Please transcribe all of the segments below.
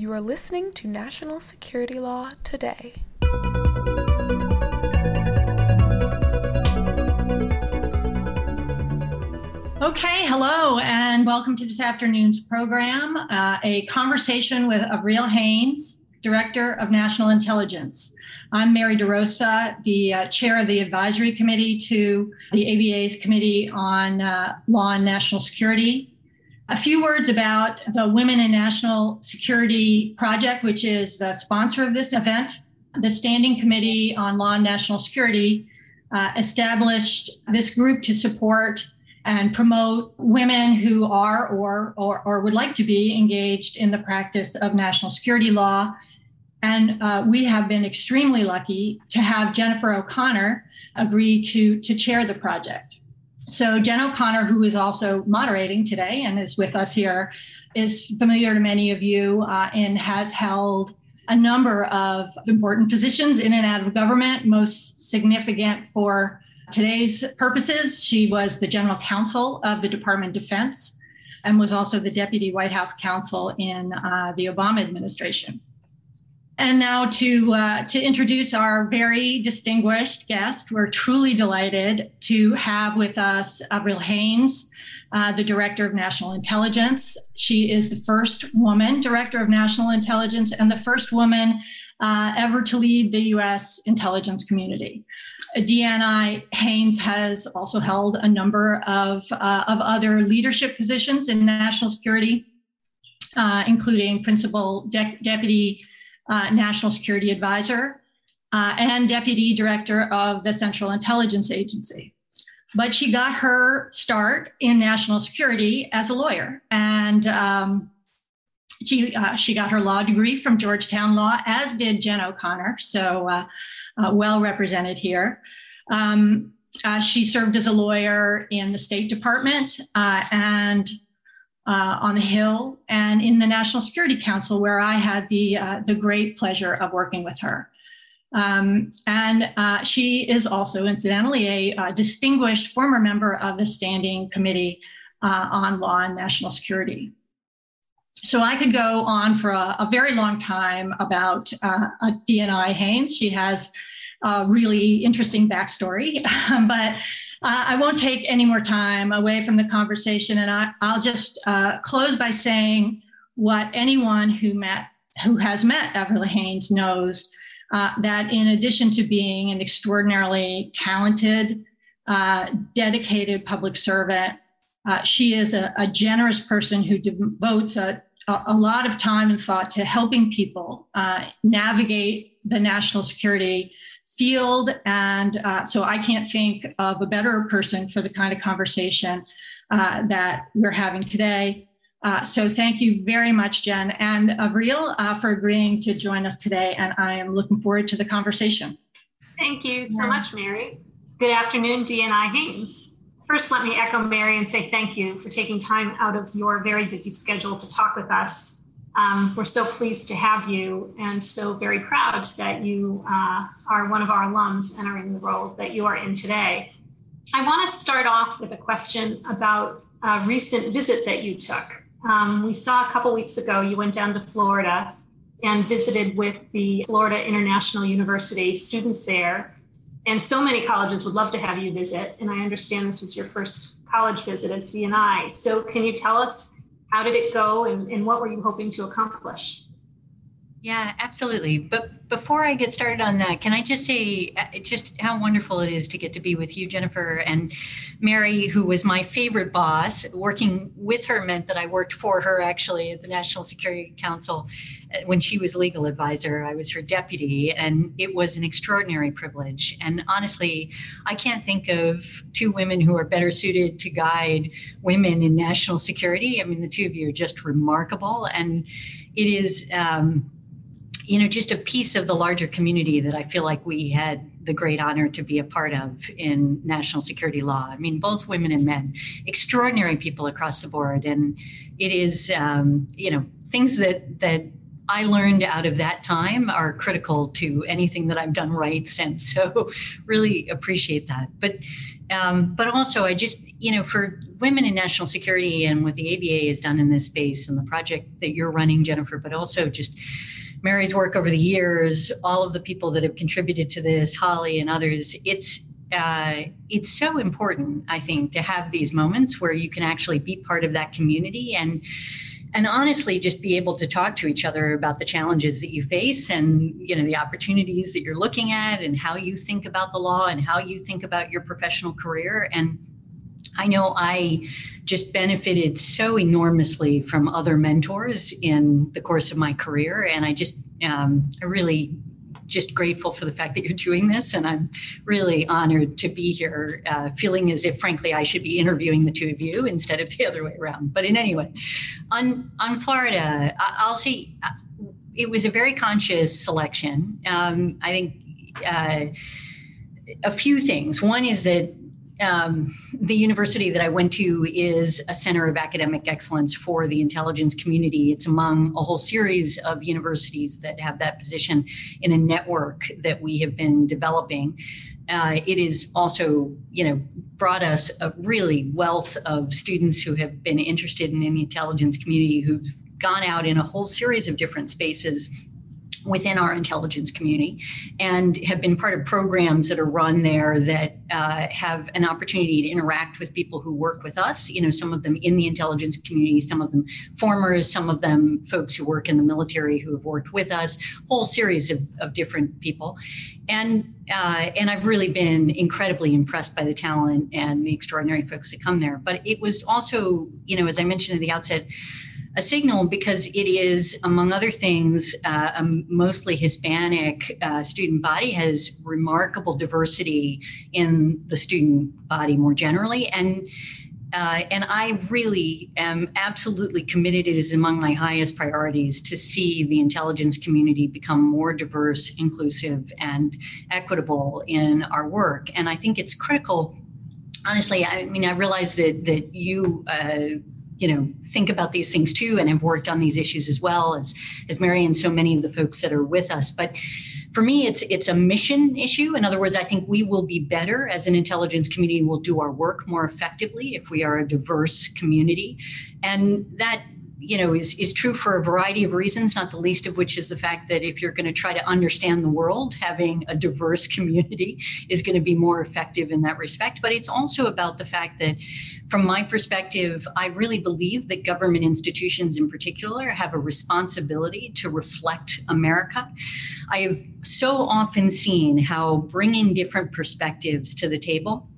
You are listening to National Security Law Today. Okay, hello, and welcome to this afternoon's program uh, a conversation with Avril Haines, Director of National Intelligence. I'm Mary DeRosa, the uh, chair of the advisory committee to the ABA's Committee on uh, Law and National Security. A few words about the Women in National Security Project, which is the sponsor of this event. The Standing Committee on Law and National Security uh, established this group to support and promote women who are or, or, or would like to be engaged in the practice of national security law. And uh, we have been extremely lucky to have Jennifer O'Connor agree to, to chair the project. So, Jen O'Connor, who is also moderating today and is with us here, is familiar to many of you uh, and has held a number of important positions in and out of government, most significant for today's purposes. She was the general counsel of the Department of Defense and was also the deputy White House counsel in uh, the Obama administration. And now to uh, to introduce our very distinguished guest, we're truly delighted to have with us Avril Haines, uh, the director of national intelligence. She is the first woman director of national intelligence and the first woman uh, ever to lead the U.S. intelligence community. DNI Haines has also held a number of, uh, of other leadership positions in national security, uh, including principal de- deputy uh, national security advisor uh, and deputy director of the Central Intelligence Agency. But she got her start in national security as a lawyer, and um, she uh, she got her law degree from Georgetown Law, as did Jen O'Connor. So uh, uh, well represented here. Um, uh, she served as a lawyer in the State Department and uh, on the Hill and in the National Security Council, where I had the, uh, the great pleasure of working with her. Um, and uh, she is also, incidentally, a, a, distinguished former member of the Standing Committee on Law and National Security so I could go on for a, a very long time about uh, DNI Haines. She has a really interesting backstory, but uh, I won't take any more time away from the conversation, and I, will just uh, close by saying what anyone who met who has met Avril Haines knows uh, that in addition to being an extraordinarily talented, uh, dedicated public servant, uh, she is a, a, generous person who devotes a a, lot of time and thought to helping people uh, navigate the national security field. And uh, so I can't think of a better person for the kind of conversation uh, that we're having today. Uh, so thank you very much, Jen and Avril, uh, for agreeing to join us today. And I am looking forward to the conversation. Thank you so much, Mary. Good afternoon, DNI Haines. First, let me echo Mary and say thank you for taking time out of your very busy schedule to talk with us. Um, we're so pleased to have you and so very proud that you uh, are one of our alums entering the role that you are in today. I want to start off with a question about a recent visit that you took. Um, we saw a couple weeks ago you went down to Florida and visited with the Florida International University students there and so many colleges would love to have you visit. And I understand this was your first college visit as DNI. So can you tell us how did it go and, and what were you hoping to accomplish? Yeah, absolutely. But before I get started on that, can I just say uh, just how wonderful it is to get to be with you, Jennifer, and Mary, who was my favorite boss. Working with her meant that I worked for her actually at the National Security Council uh, when she was legal advisor. I was her deputy, and it was an extraordinary privilege. And honestly, I can't think of two women who are better suited to guide women in national security. I mean, the two of you are just remarkable, and it is. Um, you know, just a piece of the larger community that I feel like we had the great honor to be a part of in national security law. I mean, both women and men, extraordinary people across the board, and it is, um, you know, things that that I learned out of that time are critical to anything that I've done right since. So, really appreciate that. But Um, but also, I just, you know, for women in national security and what the ABA has done in this space and the project that you're running, Jennifer, but also just Mary's work over the years, all of the people that have contributed to this, Holly and others, it's uh, it's so important, I think, to have these moments where you can actually be part of that community and and honestly just be able to talk to each other about the challenges that you face and you know the opportunities that you're looking at and how you think about the law and how you think about your professional career. And I know I just benefited so enormously from other mentors in the course of my career, and I just um, I really just grateful for the fact that you're doing this, and I'm really honored to be here, uh, feeling as if, frankly, I should be interviewing the two of you instead of the other way around. But in any way, on on Florida, I'll say uh, it was a very conscious selection. Um, I think. Uh, a few things. One is that um, the university that I went to is a center of academic excellence for the intelligence community. It's among a whole series of universities that have that position in a network that we have been developing. Uh, it is also, you know, brought us a really wealth of students who have been interested in the intelligence community who've gone out in a whole series of different spaces within our intelligence community and have been part of programs that are run there that uh, have an opportunity to interact with people who work with us you know some of them in the intelligence community some of them formers some of them folks who work in the military who have worked with us whole series of, of different people and uh, and I've really been incredibly impressed by the talent and the extraordinary folks that come there. But it was also, you know, as I mentioned at the outset, a signal because it is, among other things, uh, a mostly Hispanic uh, student body, has remarkable diversity in the student body more generally. And uh, and I really am absolutely committed. It is among my highest priorities to see the intelligence community become more diverse, inclusive, and equitable in our work. And I think it's critical. Honestly, I mean, I realize that that you uh, you know think about these things too and have worked on these issues as well as as Mary and so many of the folks that are with us. But for me it's it's a mission issue. In other words i think we will be better as an intelligence community. We'll do our work more effectively if we are a diverse community. And that you know is is true for a variety of reasons not the least of which is the fact that if you're going to try to understand the world having a diverse community is going to be more effective in that respect. But it's also about the fact that from my perspective i really believe that government institutions in particular have a responsibility to reflect america. I have so often seen how bringing different perspectives to the table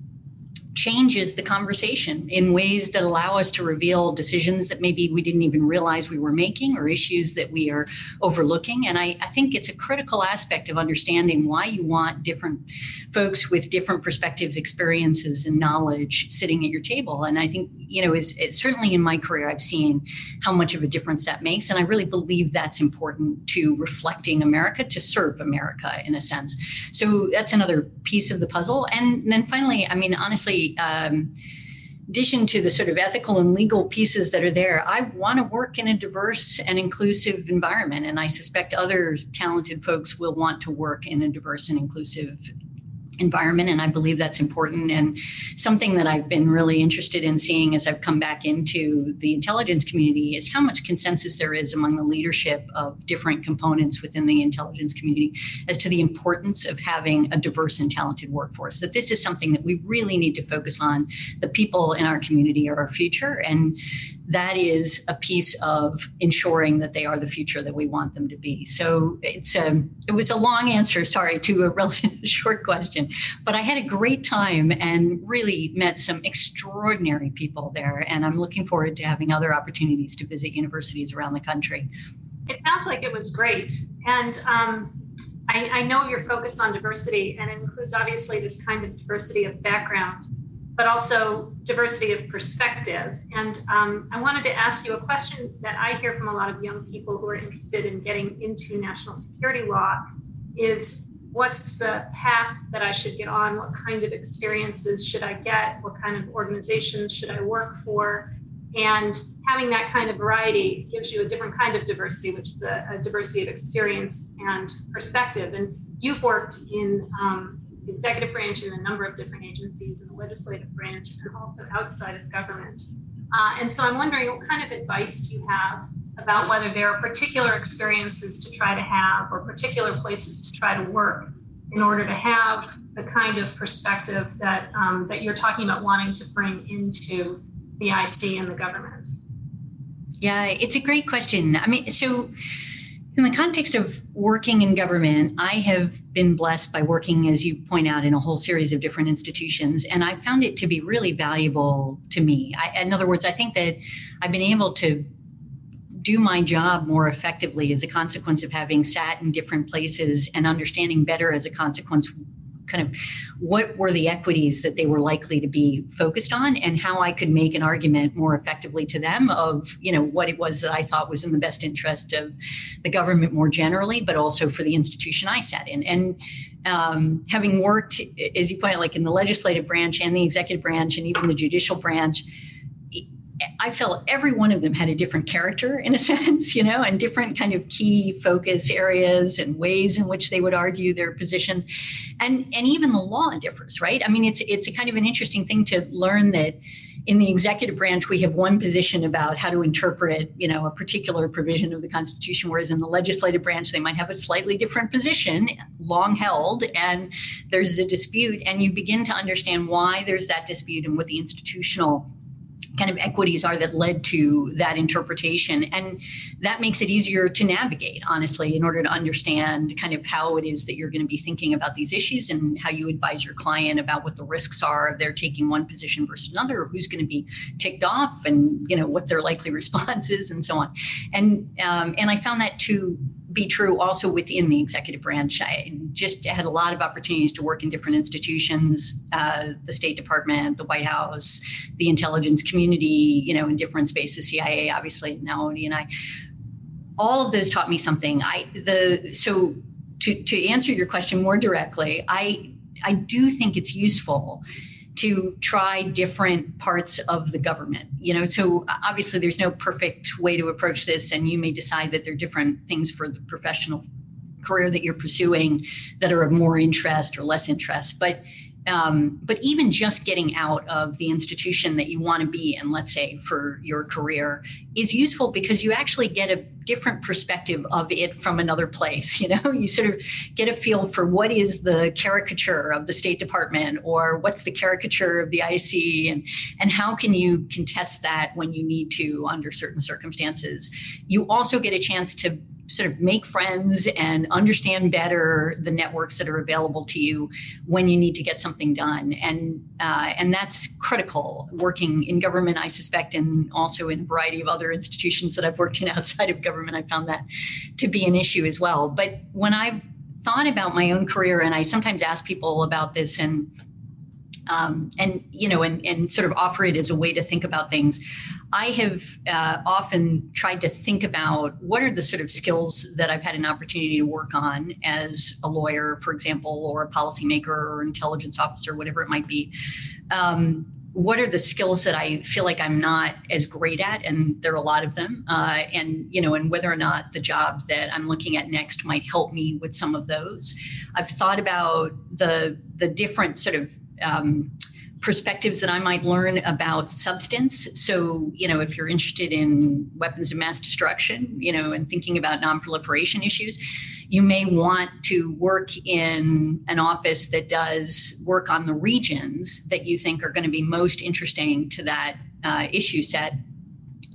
changes the conversation in ways that allow us to reveal decisions that maybe we didn't even realize we were making or issues that we are overlooking. And I, I, think it's a critical aspect of understanding why you want different folks with different perspectives, experiences, and knowledge sitting at your table. And I think, you know, is certainly in my career, I've seen how much of a difference that makes. And I really believe that's important to reflecting America, to serve America in a sense. So that's another piece of the puzzle. And then finally, I mean, honestly, um, addition to the sort of ethical and legal pieces that are there, I want to work in a diverse and inclusive environment. And I suspect other talented folks will want to work in a diverse and inclusive environment and i believe that's important and something that i've been really interested in seeing as i've come back into the intelligence community is how much consensus there is among the leadership of different components within the intelligence community as to the importance of having a diverse and talented workforce that this is something that we really need to focus on the people in our community are our future and that is a piece of ensuring that they are the future that we want them to be. So it's a, um, it was a long answer, sorry, to a relatively short question, but I had a great time and really met some extraordinary people there. And I'm looking forward to having other opportunities to visit universities around the country. It sounds like it was great. And um, I, I know you're focused on diversity, and it includes obviously this kind of diversity of background but also diversity of perspective. And um, I wanted to ask you a question that I hear from a lot of young people who are interested in getting into national security law is what's the path that I should get on? What kind of experiences should I get? What kind of organizations should I work for? And having that kind of variety gives you a different kind of diversity, which is a, a diversity of experience and perspective. And you've worked in um, the executive branch in a number of different agencies, in the legislative branch, and also outside of government. Uh, and so I'm wondering what kind of advice do you have about whether there are particular experiences to try to have or particular places to try to work in order to have the kind of perspective that um, that you're talking about wanting to bring into the IC and the government? Yeah, it's a great question. I mean, so in the context of working in government, I have been blessed by working, as you point out, in a whole series of different institutions, and I found it to be really valuable to me. I, in other words, I think that I've been able to do my job more effectively as a consequence of having sat in different places and understanding better as a consequence kind of what were the equities that they were likely to be focused on and how I could make an argument more effectively to them of, you know, what it was that I thought was in the best interest of the government more generally, but also for the institution I sat in. And um, having worked, as you point out, like in the legislative branch and the executive branch and even the judicial branch, I felt every one of them had a different character in a sense, you know, and different kind of key focus areas and ways in which they would argue their positions. And and even the law differs, right? I mean, it's it's a kind of an interesting thing to learn that in the executive branch we have one position about how to interpret, you know, a particular provision of the Constitution, whereas in the legislative branch they might have a slightly different position, long held, and there's a dispute, and you begin to understand why there's that dispute and what the institutional kind of equities are that led to that interpretation. And that makes it easier to navigate, honestly, in order to understand kind of how it is that you're going to be thinking about these issues and how you advise your client about what the risks are of their taking one position versus another, or who's going to be ticked off and, you know, what their likely response is and so on. And, um, and I found that to be true also within the executive branch. I just had a lot of opportunities to work in different institutions, uh, the State Department, the White House, the intelligence community, you know, in different spaces, CIA, obviously, now ODNI. All of those taught me something. I the so to to answer your question more directly, I I do think it's useful to try different parts of the government you know? So obviously there's no perfect way to approach this and you may decide that there are different things for the professional career that you're pursuing that are of more interest or less interest but um, but even just getting out of the institution that you want to be in, let's say for your career, is useful because you actually get a different perspective of it from another place. You know, you sort of get a feel for what is the caricature of the State Department or what's the caricature of the IC and and how can you contest that when you need to under certain circumstances. You also get a chance to sort of make friends and understand better the networks that are available to you when you need to get something done. And uh, and that's critical working in government i suspect and also in a variety of other institutions that i've worked in outside of government i found that to be an issue as well. But when i've thought about my own career and i sometimes ask people about this and um, and you know and, and sort of offer it as a way to think about things i have uh, often tried to think about what are the sort of skills that i've had an opportunity to work on as a lawyer for example or a policymaker or intelligence officer whatever it might be um, what are the skills that I feel like I'm not as great at, and there are a lot of them, uh, and you know, and whether or not the job that I'm looking at next might help me with some of those. I've thought about the the different sort of um, perspectives that I might learn about substance. So, you know, if you're interested in weapons of mass destruction, you know, and thinking about nonproliferation issues, you may want to work in an office that does work on the regions that you think are going to be most interesting to that uh, issue set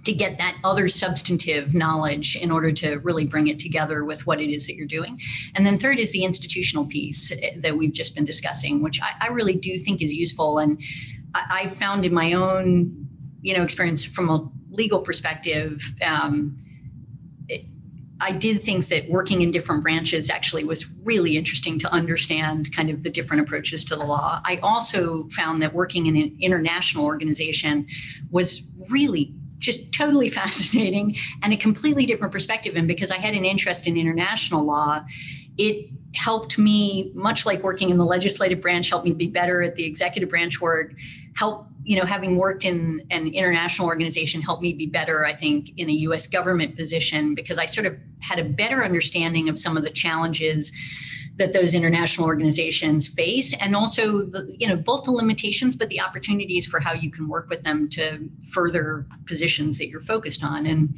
to get that other substantive knowledge in order to really bring it together with what it is that you're doing. And then third is the institutional piece that we've just been discussing, which I, I really do think is useful. And I, I, found in my own, you know, experience from a legal perspective, um, I did think that working in different branches actually was really interesting to understand kind of the different approaches to the law. I also found that working in an international organization was really just totally fascinating and a completely different perspective. And because I had an interest in international law, it helped me, much like working in the legislative branch, helped me be better at the executive branch work, help you know, having worked in an international organization helped me be better, I think, in a US government position because I sort of had a better understanding of some of the challenges that those international organizations face and also the you know both the limitations but the opportunities for how you can work with them to further positions that you're focused on and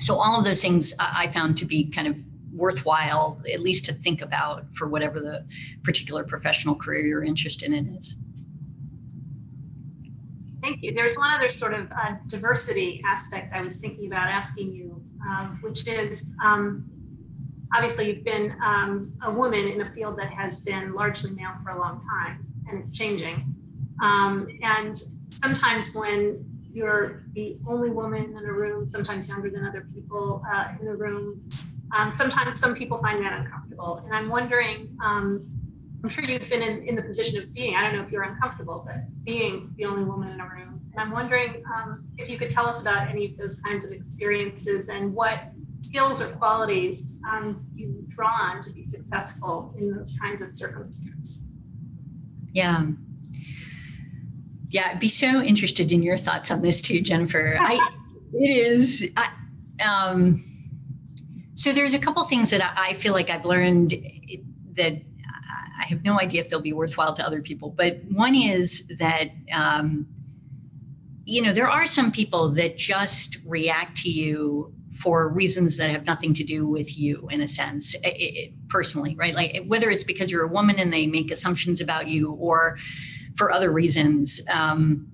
so all of those things i found to be kind of worthwhile at least to think about for whatever the particular professional career you're interested in is Thank you. There's one other sort of uh, diversity aspect I was thinking about asking you, um, which is um, obviously you've been um, a woman in a field that has been largely male for a long time and it's changing. Um, and sometimes when you're the only woman in a room, sometimes younger than other people uh, in the room, um, sometimes some people find that uncomfortable. And I'm wondering, um, I'm sure you've been in, in the position of being, I don't know if you're uncomfortable, but being the only woman in a room. And I'm wondering um, if you could tell us about any of those kinds of experiences and what skills or qualities um, you draw on to be successful in those kinds of circumstances. Yeah. Yeah, I'd be so interested in your thoughts on this too, Jennifer. I, it is, I, um, so there's a couple things that I, I feel like I've learned that I have no idea if they'll be worthwhile to other people. But one is that, um, you know, there are some people that just react to you for reasons that have nothing to do with you in a sense it, it, personally right? Like whether it's because you're a woman and they make assumptions about you or for other reasons um,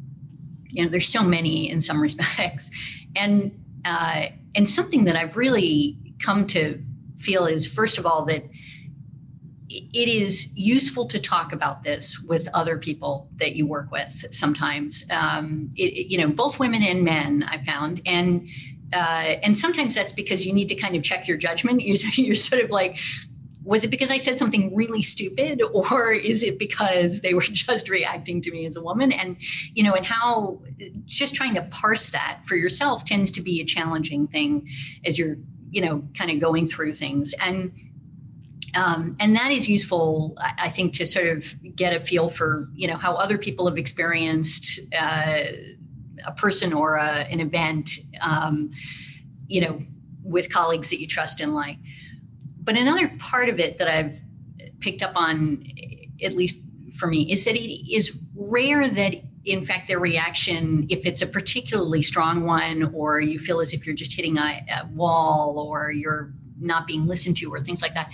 you know there's so many in some respects. And uh, and something that i've really come to feel is first of all that it is useful to talk about this with other people that you work with sometimes um, it, you know both women and men i found and uh, and sometimes that's because you need to kind of check your judgment. You're, you're sort of like, was it because I said something really stupid, or is it because they were just reacting to me as a woman? And you know, and how just trying to parse that for yourself tends to be a challenging thing as you're, you know, kind of going through things. And um, and that is useful, I think, to sort of get a feel for you know how other people have experienced. Uh, a person or a, an event, um, you know, with colleagues that you trust and like. But another part of it that I've picked up on, at least for me, is that it is rare that, in fact, their reaction, if it's a particularly strong one, or you feel as if you're just hitting a, a wall, or you're not being listened to, or things like that,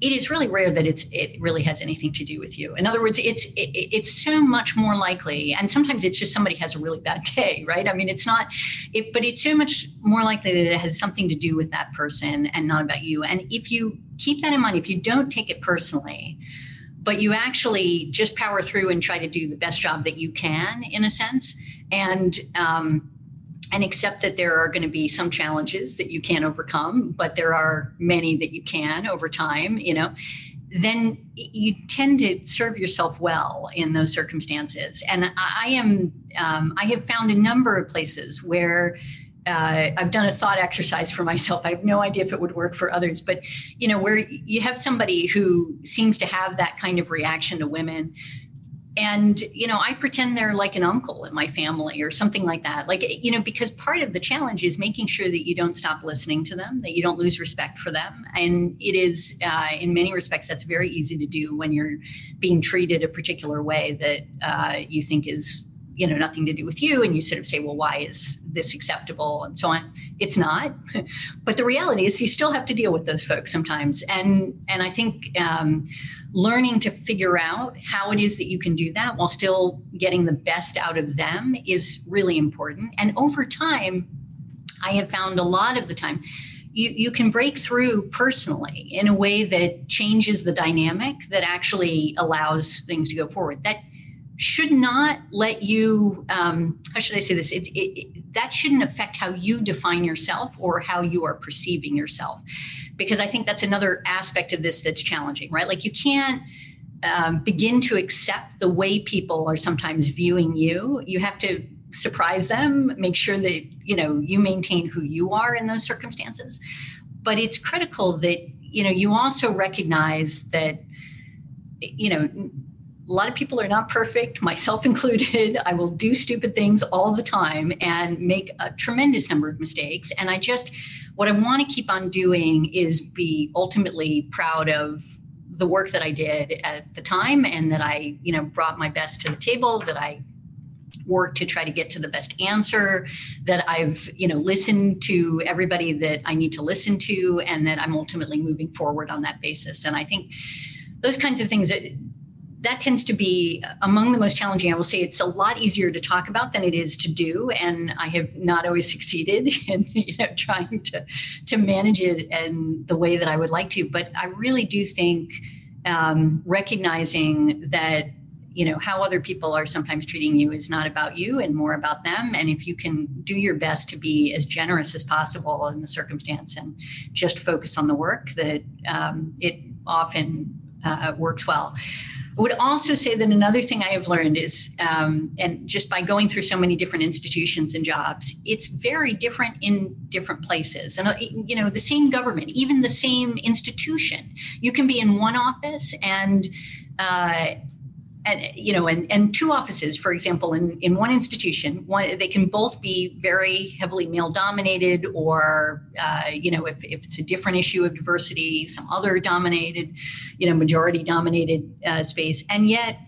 it is really rare that it's it really has anything to do with you. In other words, it's it, it's so much more likely, and sometimes it's just somebody has a really bad day, right? I mean, it's not, it, but it's so much more likely that it has something to do with that person and not about you. And if you keep that in mind, if you don't take it personally, but you actually just power through and try to do the best job that you can, in a sense, and um, and accept that there are going to be some challenges that you can't overcome, but there are many that you can over time, you know, then you tend to serve yourself well in those circumstances. And I am, um, I have found a number of places where uh, I've done a thought exercise for myself. I have no idea if it would work for others, but you know, where you have somebody who seems to have that kind of reaction to women and you know i pretend they're like an uncle in my family or something like that. Like you know because part of the challenge is making sure that you don't stop listening to them that you don't lose respect for them. And it is uh, in many respects that's very easy to do when you're being treated a particular way that uh, you think is you know nothing to do with you. And you sort of say well why is this acceptable? And so on. It's not. But the reality is you still have to deal with those folks sometimes. And and i think um, learning to figure out how it is that you can do that while still getting the best out of them is really important. And over time, I have found a lot of the time you, you can break through personally in a way that changes the dynamic that actually allows things to go forward. That should not let you um, how should i say this it, it, that shouldn't affect how you define yourself or how you are perceiving yourself because I think that's another aspect of this that's challenging, right? Like you can't um, begin to accept the way people are sometimes viewing you. You have to surprise them, make sure that you know you maintain who you are in those circumstances. But it's critical that you know you also recognize that you know a lot of people are not perfect, myself included. I will do stupid things all the time and make a tremendous number of mistakes. And I just, what I want to keep on doing is be ultimately proud of the work that I did at the time and that I, you know, brought my best to the table, that I worked to try to get to the best answer, that I've, you know, listened to everybody that I need to listen to, and that I'm ultimately moving forward on that basis. And I think those kinds of things that tends to be among the most challenging. I will say it's a lot easier to talk about than it is to do, and I have not always succeeded in you know trying to to manage it in the way that I would like to. But I really do think um, recognizing that you know how other people are sometimes treating you is not about you and more about them and if you can do your best to be as generous as possible in the circumstance and just focus on the work that um, it often uh, works well I would also say that another thing I have learned is, um, and just by going through so many different institutions and jobs, it's very different in different places. And, uh, you know, the same government, even the same institution, you can be in one office and uh, and you know and, and two offices for example in, in one institution one they can both be very heavily male dominated or uh, you know if, if it's a different issue of diversity some other dominated you know majority dominated uh, space. And yet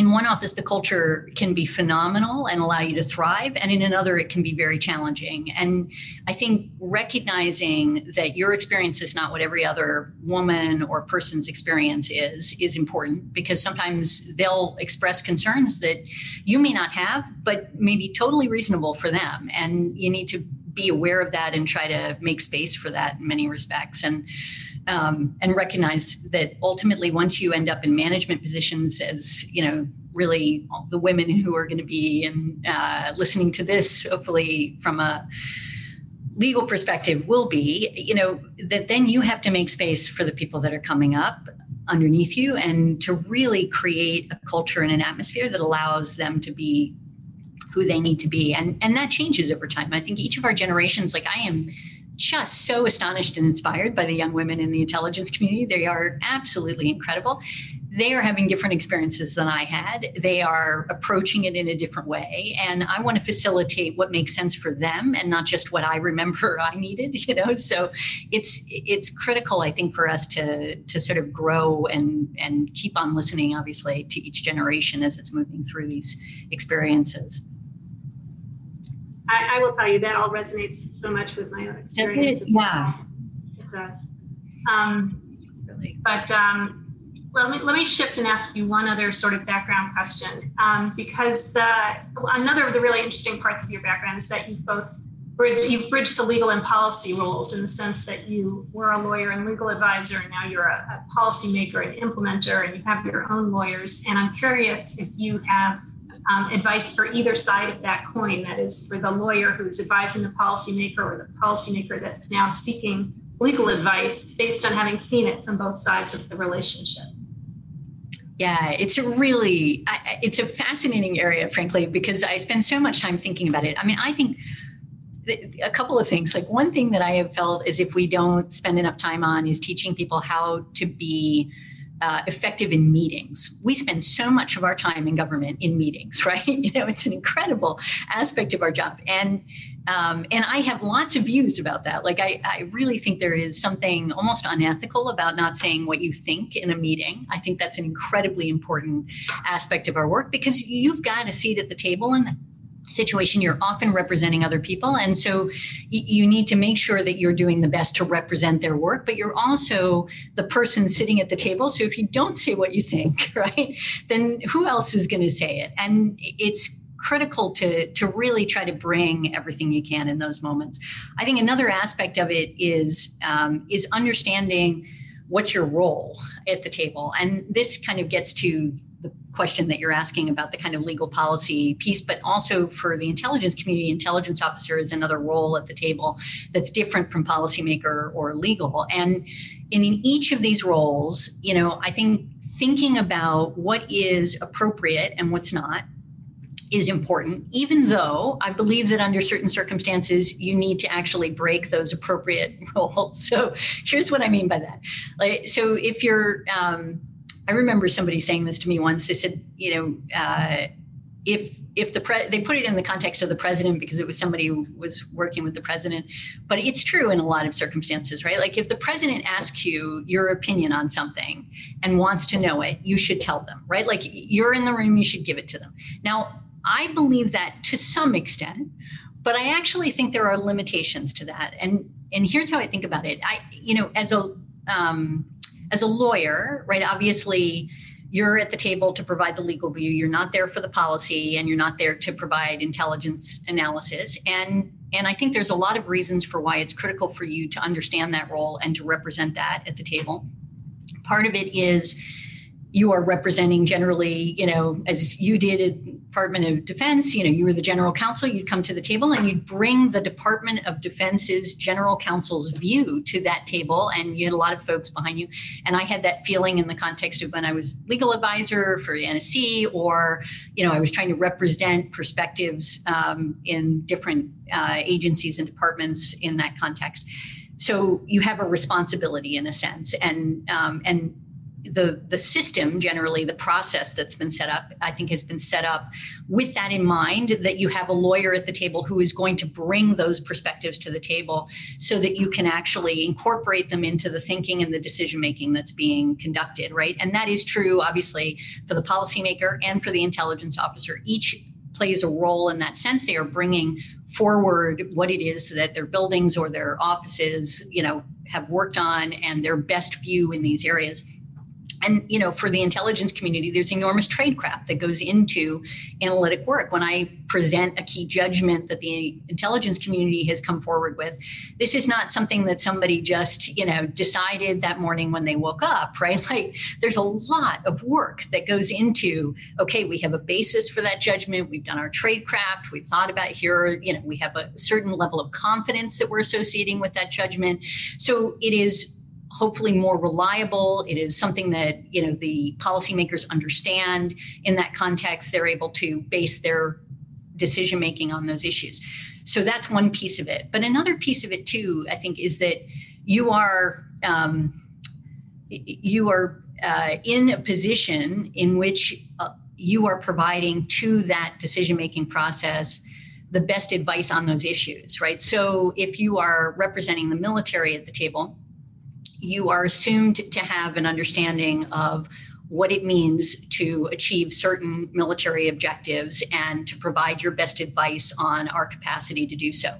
in one office, the culture can be phenomenal and allow you to thrive, and in another, it can be very challenging. And I think recognizing that your experience is not what every other woman or person's experience is is important because sometimes they'll express concerns that you may not have, but may be totally reasonable for them, and you need to be aware of that and try to make space for that in many respects. And um, and recognize that ultimately once you end up in management positions as you know really the women who are going to be and uh, listening to this hopefully from a legal perspective will be you know that then you have to make space for the people that are coming up underneath you and to really create a culture and an atmosphere that allows them to be who they need to be. And and that changes over time. I think each of our generations like i am just so astonished and inspired by the young women in the intelligence community. They are absolutely incredible. They are having different experiences than I had. They are approaching it in a different way. And I want to facilitate what makes sense for them and not just what I remember I needed, you know. So it's it's critical, I think, for us to to sort of grow and and keep on listening, obviously, to each generation as it's moving through these experiences. I, I, will tell you that all resonates so much with my own experience. It, yeah, it does. Um, really. But um, well, let me, let me shift and ask you one other sort of background question, um, because the another of the really interesting parts of your background is that you've both you've bridged the legal and policy roles in the sense that you were a lawyer and legal advisor, and now you're a, a policymaker and implementer, and you have your own lawyers. And I'm curious if you have um, advice for either side of that coin. That is, for the lawyer who's advising the policymaker or the policymaker that's now seeking legal advice based on having seen it from both sides of the relationship. Yeah, it's a really it's a fascinating area, frankly, because I spend so much time thinking about it. I mean, I think a couple of things. Like one thing that I have felt is if we don't spend enough time on is teaching people how to be uh, effective in meetings. We spend so much of our time in government in meetings, right? You know, it's an incredible aspect of our job, and um, and I have lots of views about that. Like, I, I really think there is something almost unethical about not saying what you think in a meeting. I think that's an incredibly important aspect of our work because you've got a seat at the table, and situation you're often representing other people. And so you need to make sure that you're doing the best to represent their work but you're also the person sitting at the table. So if you don't say what you think right then who else is going to say it? And it's critical to to really try to bring everything you can in those moments. I think another aspect of it is um, is understanding what's your role at the table. And this kind of gets to the question that you're asking about the kind of legal policy piece, but also for the intelligence community, intelligence officer is another role at the table that's different from policymaker or legal. And, in each of these roles, you know, I think thinking about what is appropriate and what's not is important, even though I believe that under certain circumstances, you need to actually break those appropriate roles. So here's what I mean by that. Like, so if you're, um, I remember somebody saying this to me once. They said, you know, uh, if if the pre- they put it in the context of the president because it was somebody who was working with the president. But it's true in a lot of circumstances right? Like if the president asks you your opinion on something and wants to know it you should tell them right? Like you're in the room you should give it to them. Now i believe that to some extent but i actually think there are limitations to that. And and here's how i think about it. I you know as a um, as a lawyer right obviously you're at the table to provide the legal view. You're not there for the policy and you're not there to provide intelligence analysis. And and i think there's a lot of reasons for why it's critical for you to understand that role and to represent that at the table. Part of it is you are representing generally, you know, as you did Department of Defense, you know, you were the general counsel, you'd come to the table and you'd bring the Department of Defense's general counsel's view to that table. And you had a lot of folks behind you. And I had that feeling in the context of when I was legal advisor for NSC, or, you know, I was trying to represent perspectives um, in different uh, agencies and departments in that context. So you have a responsibility in a sense. And, um, and, the the system generally the process that's been set up i think has been set up with that in mind that you have a lawyer at the table who is going to bring those perspectives to the table so that you can actually incorporate them into the thinking and the decision making that's being conducted right? And that is true obviously for the policymaker and for the intelligence officer. Each plays a role in that sense. They are bringing forward what it is that their buildings or their offices you know have worked on and their best view in these areas and you know for the intelligence community there's enormous tradecraft that goes into analytic work. When i present a key judgment that the intelligence community has come forward with this is not something that somebody just you know decided that morning when they woke up right? Like there's a lot of work that goes into okay we have a basis for that judgment. We've done our tradecraft we've thought about here you know we have a certain level of confidence that we're associating with that judgment. So it is hopefully more reliable. It is something that you know the policymakers understand. In that context, they're able to base their decision making on those issues. So that's one piece of it. But another piece of it too, I think, is that you are um, you are uh, in a position in which uh, you are providing to that decision making process the best advice on those issues, right? So if you are representing the military at the table, you are assumed to have an understanding of what it means to achieve certain military objectives and to provide your best advice on our capacity to do so.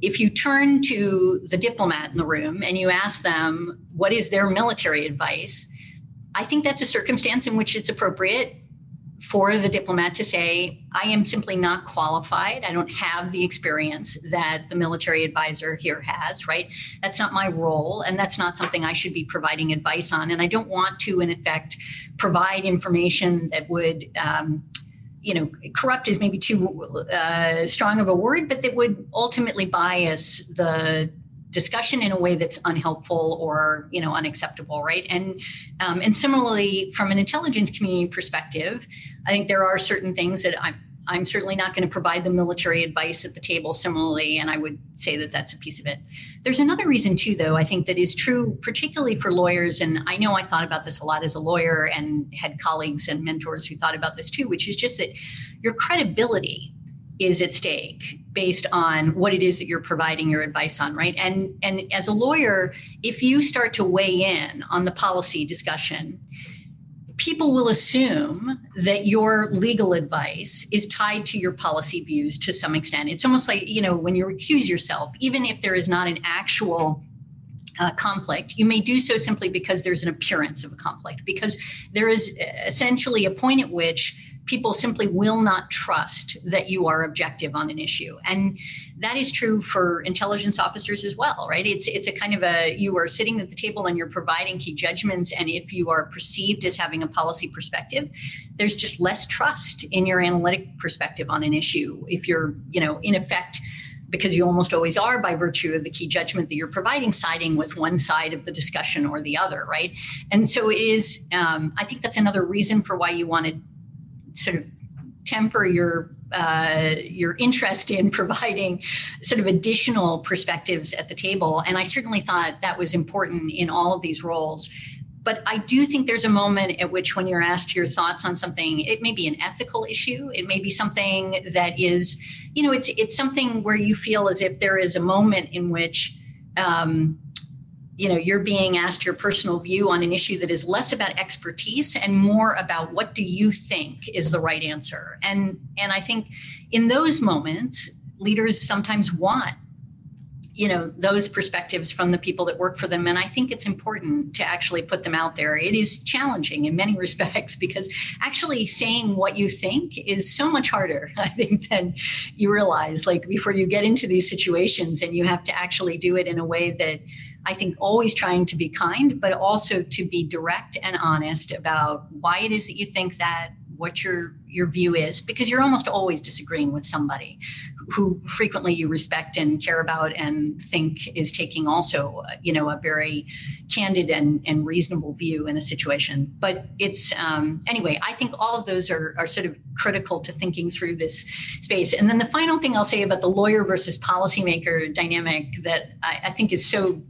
If you turn to the diplomat in the room and you ask them what is their military advice, I think that's a circumstance in which it's appropriate for the diplomat to say, I am simply not qualified. I don't have the experience that the military advisor here has, right? That's not my role, and that's not something I should be providing advice on. And I don't want to, in effect, provide information that would. Um, you know, corrupt is maybe too uh, strong of a word, but that would ultimately bias the discussion in a way that's unhelpful or you know unacceptable right? And um, and similarly from an intelligence community perspective i think there are certain things that i'm i'm certainly not going to provide the military advice at the table similarly and i would say that that's a piece of it. There's another reason too though i think that is true particularly for lawyers and i know i thought about this a lot as a lawyer and had colleagues and mentors who thought about this too which is just that your credibility is at stake based on what it is that you're providing your advice on right? And and as a lawyer if you start to weigh in on the policy discussion people will assume that your legal advice is tied to your policy views to some extent. It's almost like you know when you accuse yourself even if there is not an actual uh, conflict, you may do so simply because there's an appearance of a conflict, because there is essentially a point at which people simply will not trust that you are objective on an issue. And that is true for intelligence officers as well right? It's it's a kind of a you are sitting at the table and you're providing key judgments and if you are perceived as having a policy perspective there's just less trust in your analytic perspective on an issue if you're you know in effect because you almost always are by virtue of the key judgment that you're providing siding with one side of the discussion or the other right? And so it is um, i think that's another reason for why you want to sort of temper your uh, your interest in providing sort of additional perspectives at the table. And I certainly thought that was important in all of these roles. but I do think there's a moment at which, when you're asked your thoughts on something, it may be an ethical issue. It may be something that is, you know, it's it's something where you feel as if there is a moment in which, um, you know, you're being asked your personal view on an issue that is less about expertise and more about what do you think is the right answer. And and I think in those moments, leaders sometimes want you know those perspectives from the people that work for them and i think it's important to actually put them out there it is challenging in many respects because actually saying what you think is so much harder i think than you realize like before you get into these situations and you have to actually do it in a way that I think always trying to be kind, but also to be direct and honest about why it is that you think that, what your your view is, because you're almost always disagreeing with somebody who frequently you respect and care about and think is taking also, you know, a very candid and, and reasonable view in a situation. But it's um, anyway, I think all of those are, are sort of critical to thinking through this space. And then the final thing I'll say about the lawyer versus policymaker dynamic that I, I think is so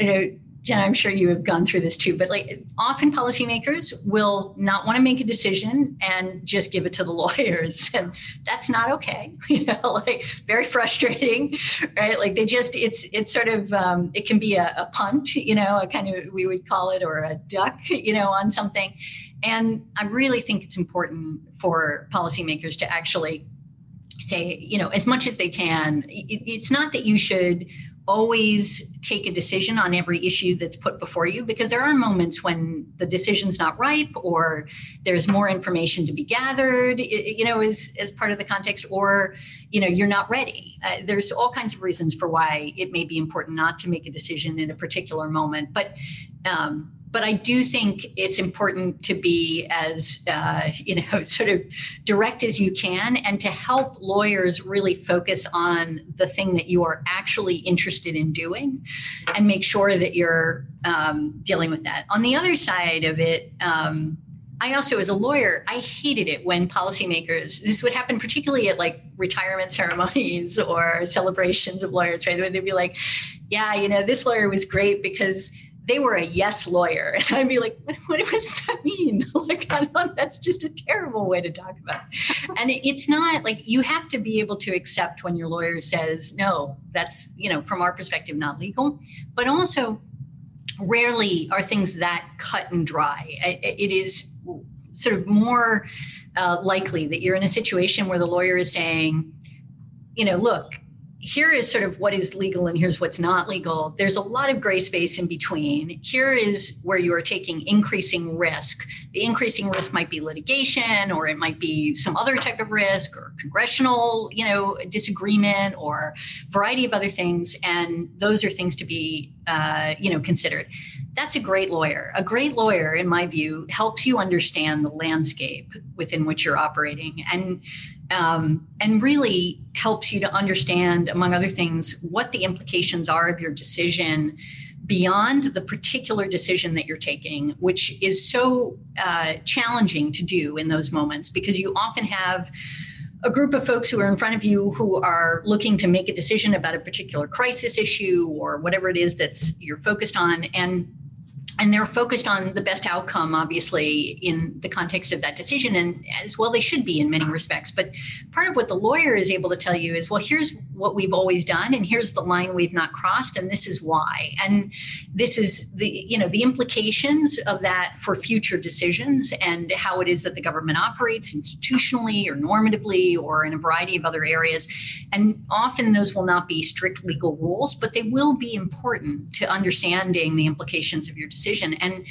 you know, Jen, I'm sure you have gone through this too, but like often policymakers will not want to make a decision and just give it to the lawyers. And that's not okay. You know, like very frustrating, right? Like they just, it's, it's sort of, um, it can be a, a punt, you know, a kind of, we would call it, or a duck, you know, on something. And I really think it's important for policymakers to actually say, you know, as much as they can. It's not that you should always take a decision on every issue that's put before you because there are moments when the decision's not ripe or there's more information to be gathered you know as, as part of the context or you know you're not ready. Uh, there's all kinds of reasons for why it may be important not to make a decision in a particular moment but um, but I do think it's important to be as uh, you know sort of direct as you can, and to help lawyers really focus on the thing that you are actually interested in doing, and make sure that you're um, dealing with that. On the other side of it. Um, I also, as a lawyer, I hated it when policymakers, this would happen particularly at like retirement ceremonies or celebrations of lawyers, right? Where they'd be like, yeah, you know, this lawyer was great because they were a yes lawyer. And I'd be like, what, does that mean? like, that's just a terrible way to talk about it. And it's not like you have to be able to accept when your lawyer says, no, that's, you know, from our perspective, not legal. But also, rarely are things that cut and dry. It is sort of more uh, likely that you're in a situation where the lawyer is saying, you know, look, here is sort of what is legal and here's what's not legal. There's a lot of gray space in between. Here is where you are taking increasing risk. The increasing risk might be litigation or it might be some other type of risk or congressional, you know, disagreement or variety of other things. And those are things to be, uh, you know, considered. That's a great lawyer. A great lawyer, in my view, helps you understand the landscape within which you're operating. And um, and really helps you to understand, among other things, what the implications are of your decision beyond the particular decision that you're taking, which is so uh, challenging to do in those moments because you often have a group of folks who are in front of you who are looking to make a decision about a particular crisis issue or whatever it is that's you're focused on and and they're focused on the best outcome obviously in the context of that decision and as well they should be in many respects. But part of what the lawyer is able to tell you is well here's what we've always done and here's the line we've not crossed and this is why and this is the you know the implications of that for future decisions and how it is that the government operates institutionally or normatively or in a variety of other areas and often those will not be strict legal rules but they will be important to understanding the implications of your decision. And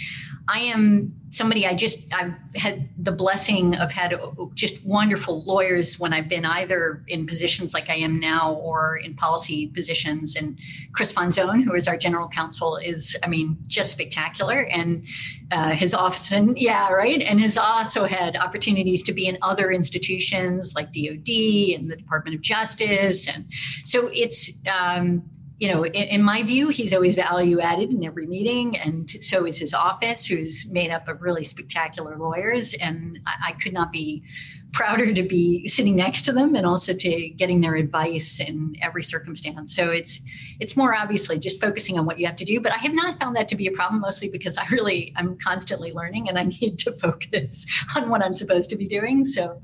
I am somebody I just I've had the blessing of had just wonderful lawyers when I've been either in positions like I am now or in policy positions. And Chris Fonzone, who is our general counsel, is I mean just spectacular and uh, office, and yeah right and has also had opportunities to be in other institutions like DoD and the Department of Justice, and so it's. Um, you know, in, in, my view, he's always value added in every meeting, and so is his office, who's made up of really spectacular lawyers. And I, I, could not be prouder to be sitting next to them and also to getting their advice in every circumstance. So it's it's more obviously just focusing on what you have to do. But I have not found that to be a problem, mostly because I really I'm constantly learning and I need to focus on what I'm supposed to be doing. So,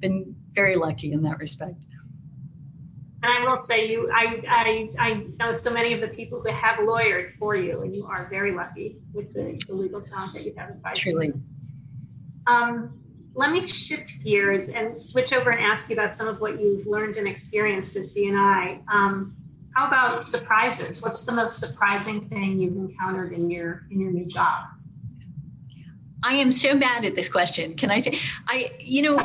been very lucky in that respect. And I will say you, I, I, I know so many of the people that have lawyered for you, and you are very lucky with the, the legal talent that you have advised. Truly. Um, let me shift gears and switch over and ask you about some of what you've learned and experienced as DNI. Um, how about surprises? What's the most surprising thing you've encountered in your in your new job? I am so bad at this question. Can I say I you know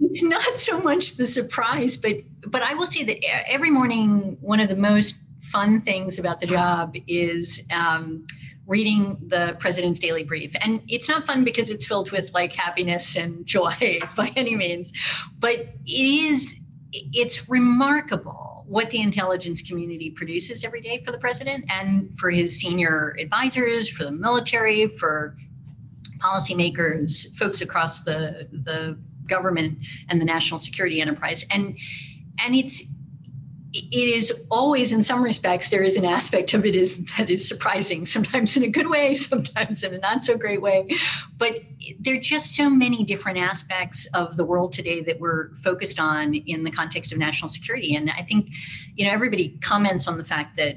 it's not so much the surprise, but but I will say that every morning one of the most fun things about the job is um, reading the president's daily brief. And it's not fun because it's filled with like happiness and joy by any means, but it is it's remarkable what the intelligence community produces every day for the president and for his senior advisors, for the military, for policymakers, folks across the the government and the national security enterprise. And and it's it is always in some respects there is an aspect of it is that is surprising sometimes in a good way sometimes in a not so great way but there are just so many different aspects of the world today that we're focused on in the context of national security and i think you know everybody comments on the fact that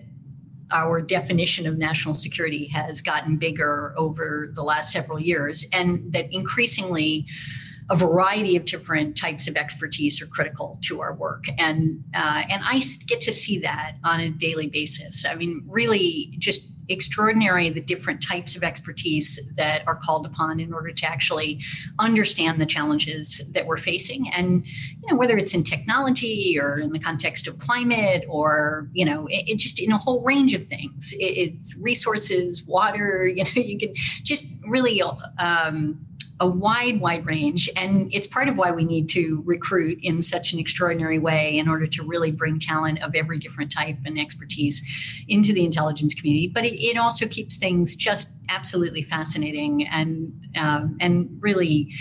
our definition of national security has gotten bigger over the last several years and that increasingly a variety of different types of expertise are critical to our work, and uh, and I get to see that on a daily basis. I mean, really, just extraordinary the different types of expertise that are called upon in order to actually understand the challenges that we're facing. And you know whether it's in technology or in the context of climate or you know it, it just in a whole range of things. It, it's resources water you know you can just really um, a wide, wide range. And it's part of why we need to recruit in such an extraordinary way in order to really bring talent of every different type and expertise into the intelligence community. But it, it also keeps things just absolutely fascinating and um, and really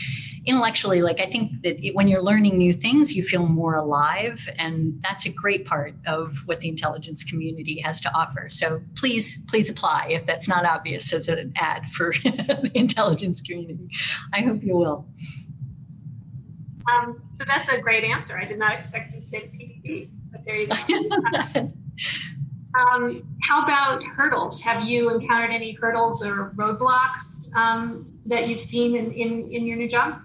intellectually like i think that it, when you're learning new things you feel more alive and that's a great part of what the intelligence community has to offer. So please please apply if that's not obvious as an ad for the intelligence community. I hope you will. Um, so that's a great answer. I did not expect you to say PDB but there you go. Um, how about hurdles? Have you encountered any hurdles or roadblocks um, that you've seen in, in, in your new job?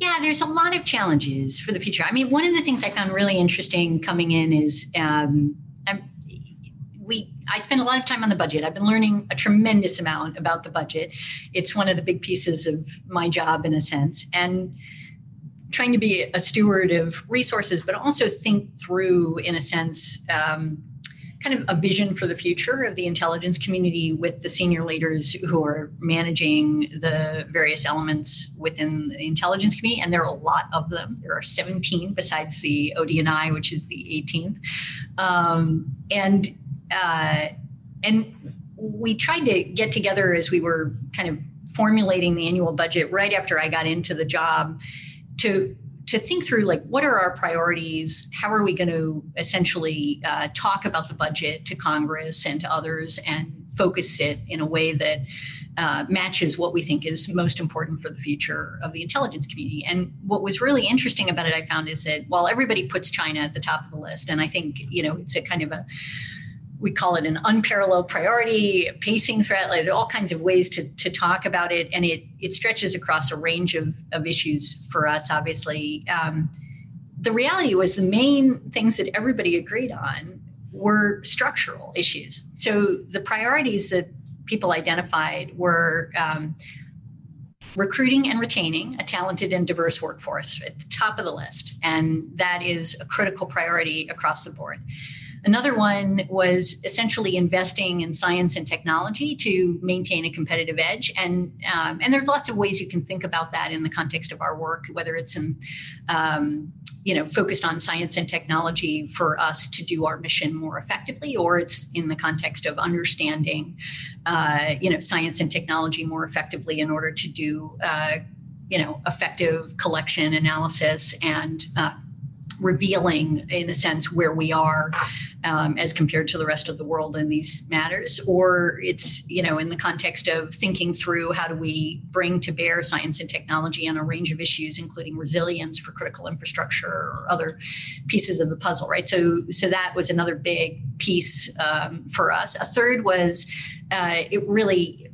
Yeah, there's a lot of challenges for the future. I mean, one of the things I found really interesting coming in is um, we I spend a lot of time on the budget. I've been learning a tremendous amount about the budget. It's one of the big pieces of my job in a sense, and trying to be a steward of resources, but also think through, in a sense, um, kind of a vision for the future of the intelligence community with the senior leaders who are managing the various elements within the intelligence community. And there are a lot of them. There are 17 besides the ODNI, which is the 18th. Um, and uh, and we tried to get together as we were kind of formulating the annual budget right after I got into the job to to think through like what are our priorities how are we going to essentially uh, talk about the budget to congress and to others and focus it in a way that uh, matches what we think is most important for the future of the intelligence community. And what was really interesting about it, I found, is that while everybody puts China at the top of the list, and I think you know it's a kind of a we call it an unparalleled priority, pacing threat, like all kinds of ways to, to talk about it. And it, it stretches across a range of, of issues for us, obviously. Um, the reality was the main things that everybody agreed on were structural issues. So the priorities that people identified were um, recruiting and retaining a talented and diverse workforce at the top of the list. And that is a critical priority across the board Another one was essentially investing in science and technology to maintain a competitive edge. And um, and there's lots of ways you can think about that in the context of our work, whether it's in um, you know focused on science and technology for us to do our mission more effectively, or it's in the context of understanding uh, you know science and technology more effectively in order to do uh, you know effective collection analysis and uh, revealing, in a sense, where we are um, as compared to the rest of the world in these matters, or it's you know in the context of thinking through how do we bring to bear science and technology on a range of issues, including resilience for critical infrastructure or other pieces of the puzzle, right? So so that was another big piece um, for us. A third was uh, it really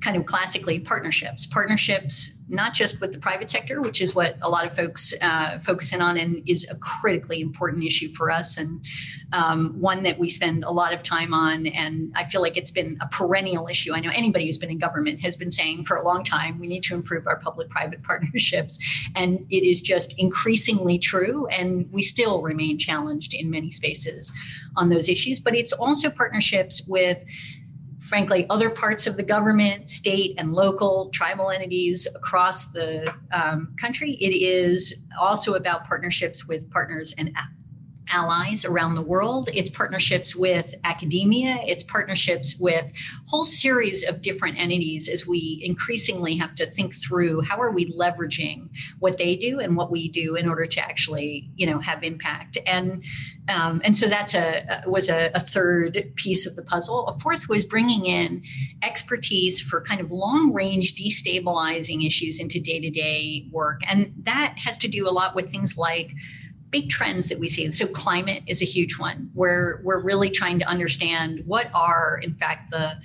kind of classically partnerships. Partnerships not just with the private sector which is what a lot of folks uh, focus in on and is a critically important issue for us and um, one that we spend a lot of time on. And i feel like it's been a perennial issue. I know anybody who's been in government has been saying for a long time we need to improve our public private partnerships. And it is just increasingly true and we still remain challenged in many spaces on those issues. But it's also partnerships with frankly, other parts of the government, state and local, tribal entities across the um, country. It is also about partnerships with partners and allies around the world. It's partnerships with academia. It's partnerships with whole series of different entities as we increasingly have to think through how are we leveraging what they do and what we do in order to actually, you know, have impact. And um, and so that's a was a, a third piece of the puzzle. A fourth was bringing in expertise for kind of long range destabilizing issues into day to day work, and that has to do a lot with things like big trends that we see. So climate is a huge one where we're really trying to understand what are in fact the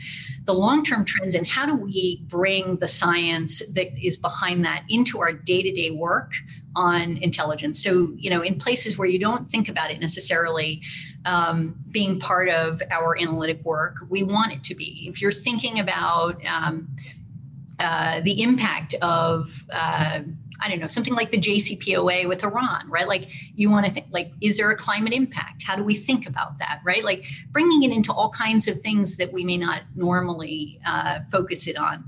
the long-term trends and how do we bring the science that is behind that into our day-to-day work on intelligence. So, you know, in places where you don't think about it necessarily um, being part of our analytic work, we want it to be. If you're thinking about um, uh, the impact of uh, I don't know, something like the JCPOA with Iran, right? Like you want to think like, is there a climate impact? How do we think about that, right? Like bringing it into all kinds of things that we may not normally uh, focus it on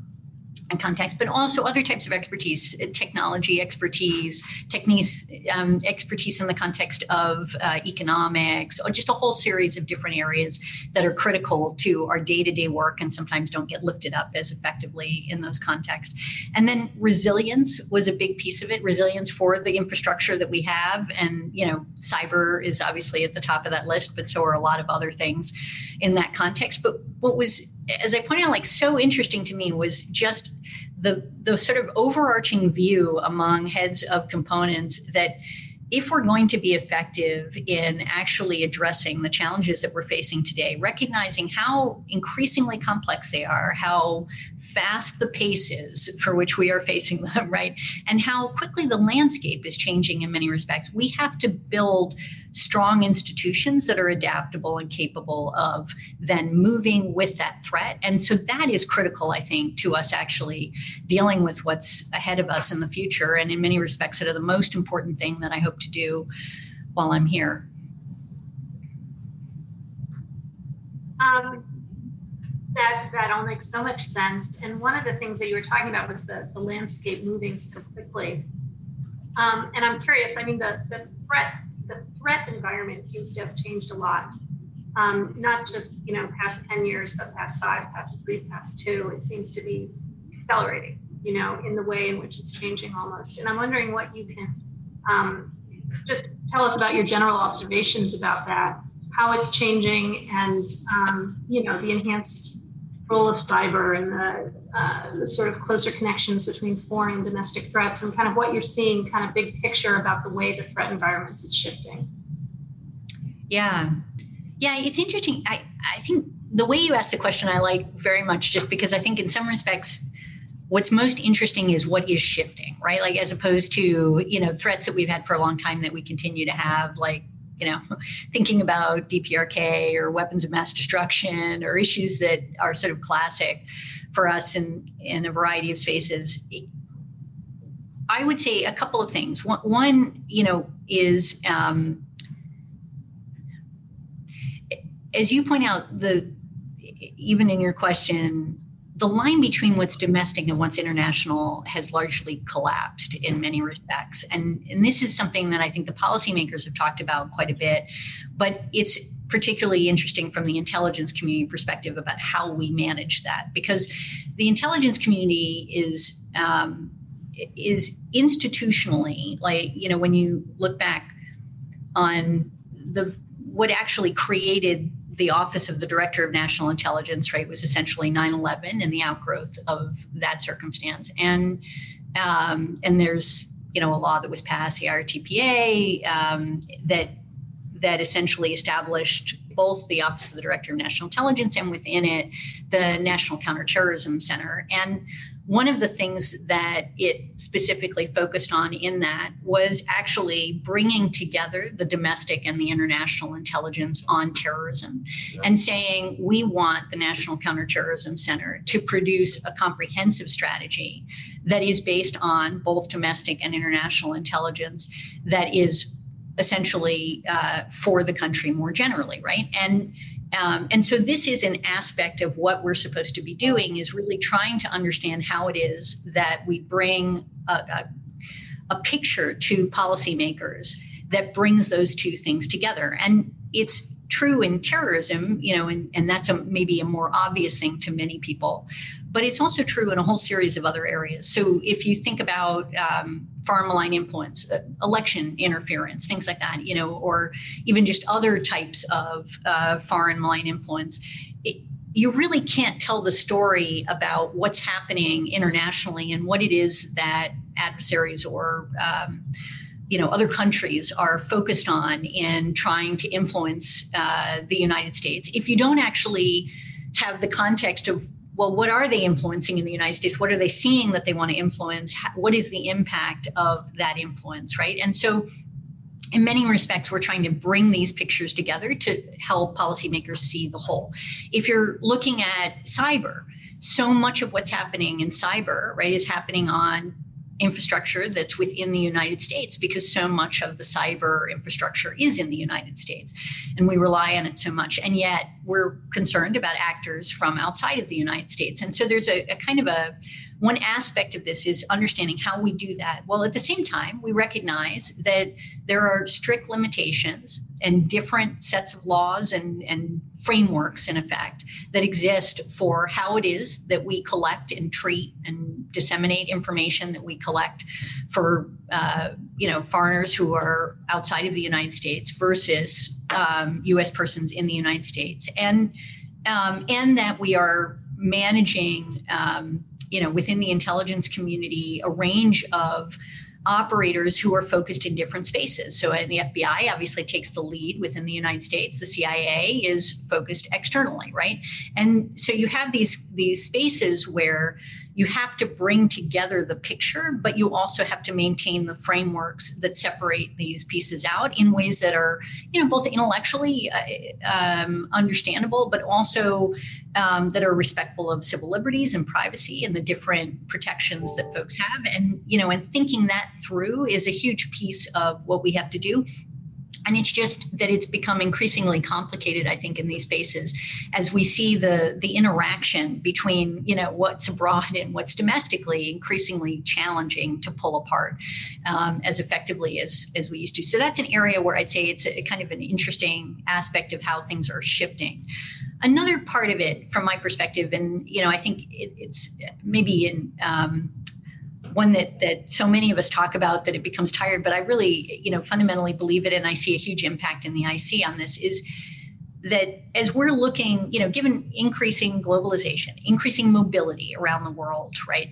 and context, but also other types of expertise, technology expertise, techniques, um, expertise in the context of uh, economics, or just a whole series of different areas that are critical to our day-to-day work and sometimes don't get lifted up as effectively in those contexts. And then resilience was a big piece of it. Resilience for the infrastructure that we have, and you know, cyber is obviously at the top of that list, but so are a lot of other things in that context. But what was as I pointed out, like so interesting to me was just the the sort of overarching view among heads of components that if we're going to be effective in actually addressing the challenges that we're facing today, recognizing how increasingly complex they are, how fast the pace is for which we are facing them, right? And how quickly the landscape is changing in many respects, we have to build strong institutions that are adaptable and capable of then moving with that threat. And so that is critical, I think, to us actually dealing with what's ahead of us in the future. And in many respects, it are the most important thing that I hope to do while I'm here. Um, that that all makes so much sense. And one of the things that you were talking about was the, the landscape moving so quickly. Um, and I'm curious, I mean, the, the threat the threat environment seems to have changed a lot. Um, not just you know past 10 years, but past five, past three, past two. It seems to be accelerating, you know, in the way in which it's changing almost. And I'm wondering what you can um, just tell us about your general observations about that, how it's changing, and um, you know the enhanced role of cyber and the, uh, the sort of closer connections between foreign and domestic threats and kind of what you're seeing kind of big picture about the way the threat environment is shifting. Yeah. Yeah it's interesting. I, I think the way you ask the question i like very much just because i think in some respects what's most interesting is what is shifting right like as opposed to you know threats that we've had for a long time that we continue to have like you know, thinking about DPRK or weapons of mass destruction or issues that are sort of classic for us in, in a variety of spaces. I would say a couple of things. One, one you know, is um, as you point out, the even in your question, the line between what's domestic and what's international has largely collapsed in many respects. And, and this is something that I think the policymakers have talked about quite a bit, but it's particularly interesting from the intelligence community perspective about how we manage that because the intelligence community is um, is institutionally like you know when you look back on the what actually created the office of the director of national intelligence right was essentially 9-11 and the outgrowth of that circumstance. And um, and there's you know a law that was passed the IRTPA um, that that essentially established both the office of the director of national intelligence and within it the national counterterrorism center. And one of the things that it specifically focused on in that was actually bringing together the domestic and the international intelligence on terrorism yeah. and saying we want the National Counterterrorism Center to produce a comprehensive strategy that is based on both domestic and international intelligence that is essentially uh, for the country more generally, right? And um, and so this is an aspect of what we're supposed to be doing is really trying to understand how it is that we bring a, a, a picture to policymakers that brings those two things together. And it's true in terrorism, you know, and, and that's a, maybe a more obvious thing to many people, but it's also true in a whole series of other areas. So if you think about um, foreign malign influence, uh, election interference, things like that, you know, or even just other types of uh, foreign malign influence, it, you really can't tell the story about what's happening internationally and what it is that adversaries or um, you know other countries are focused on in trying to influence uh, the United States. If you don't actually have the context of well, what are they influencing in the United States? What are they seeing that they want to influence? What is the impact of that influence, right? And so, in many respects, we're trying to bring these pictures together to help policymakers see the whole. If you're looking at cyber, so much of what's happening in cyber, right, is happening on infrastructure that's within the United States because so much of the cyber infrastructure is in the United States and we rely on it so much. And yet we're concerned about actors from outside of the United States. And so there's a, a kind of a one aspect of this is understanding how we do that. Well, at the same time, we recognize that there are strict limitations and different sets of laws and, and frameworks, in effect, that exist for how it is that we collect and treat and disseminate information that we collect for uh, you know foreigners who are outside of the United States versus um, U.S. persons in the United States, and um, and that we are managing um, you know, within the intelligence community, a range of operators who are focused in different spaces. So the FBI obviously takes the lead within the United States. The CIA is focused externally, right? And so you have these these spaces where you have to bring together the picture, but you also have to maintain the frameworks that separate these pieces out in ways that are, you know, both intellectually uh, um, understandable, but also um, that are respectful of civil liberties and privacy and the different protections that folks have. And, you know, and thinking that through is a huge piece of what we have to do and it's just that it's become increasingly complicated i think in these spaces as we see the the interaction between you know what's abroad and what's domestically increasingly challenging to pull apart um, as effectively as as we used to. So that's an area where i'd say it's a, kind of an interesting aspect of how things are shifting. Another part of it from my perspective and you know i think it, it's maybe in um, one that that so many of us talk about that it becomes tired but i really you know fundamentally believe it and i see a huge impact in the ic on this is that as we're looking you know given increasing globalization increasing mobility around the world right?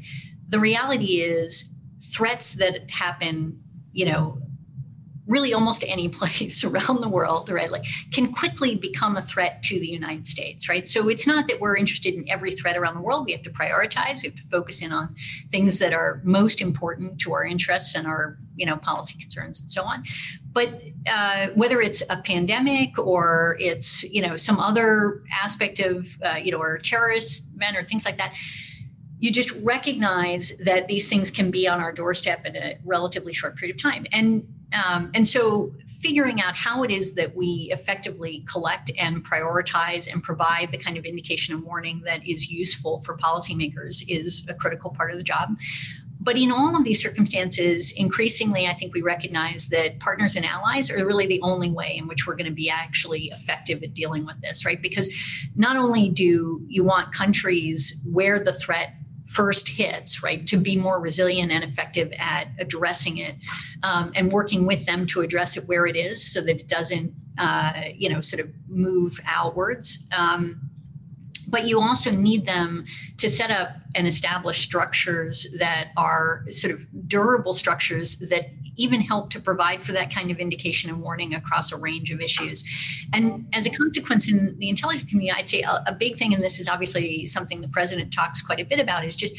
The reality is threats that happen you know really almost any place around the world, right, like can quickly become a threat to the United States, right? So it's not that we're interested in every threat around the world. We have to prioritize. We have to focus in on things that are most important to our interests and our, you know, policy concerns and so on. But uh, whether it's a pandemic or it's, you know, some other aspect of, uh, you know, or terrorist men or things like that, you just recognize that these things can be on our doorstep in a relatively short period of time. And um, and so figuring out how it is that we effectively collect and prioritize and provide the kind of indication and warning that is useful for policymakers is a critical part of the job. But in all of these circumstances, increasingly, I think we recognize that partners and allies are really the only way in which we're going to be actually effective at dealing with this, right? Because not only do you want countries where the threat first hits, right, to be more resilient and effective at addressing it um, and working with them to address it where it is so that it doesn't, uh, you know, sort of move outwards. Um, but you also need them to set up and establish structures that are sort of durable structures that even help to provide for that kind of indication and warning across a range of issues. And as a consequence, in the intelligence community, I'd say a, a big thing, and this is obviously something the president talks quite a bit about, is just